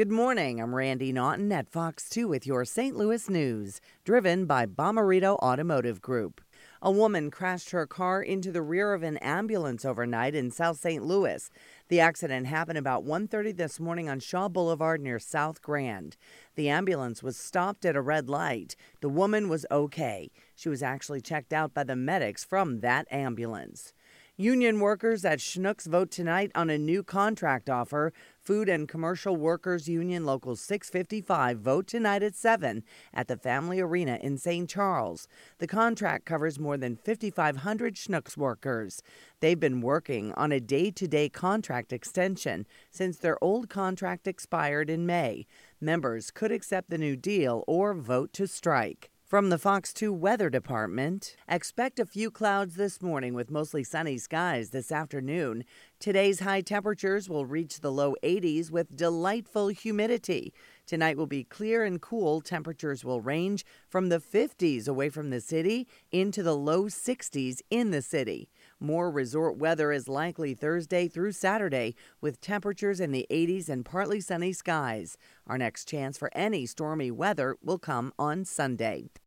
Good morning. I'm Randi Naughton at Fox 2 with your St. Louis news, driven by Bomarito Automotive Group. A woman crashed her car into the rear of an ambulance overnight in South St. Louis. The accident happened about 1:30 this morning on Shaw Boulevard near South Grand. The ambulance was stopped at a red light. The woman was okay. She was actually checked out by the medics from that ambulance. Union workers at Schnucks vote tonight on a new contract offer. Food and Commercial Workers Union Local 655 vote tonight at 7 at the Family Arena in St. Charles. The contract covers more than 5,500 Schnucks workers. They've been working on a day to day contract extension since their old contract expired in May. Members could accept the new deal or vote to strike. From the Fox 2 Weather Department, expect a few clouds this morning with mostly sunny skies this afternoon. Today's high temperatures will reach the low 80s with delightful humidity. Tonight will be clear and cool. Temperatures will range from the 50s away from the city into the low 60s in the city. More resort weather is likely Thursday through Saturday with temperatures in the 80s and partly sunny skies. Our next chance for any stormy weather will come on Sunday.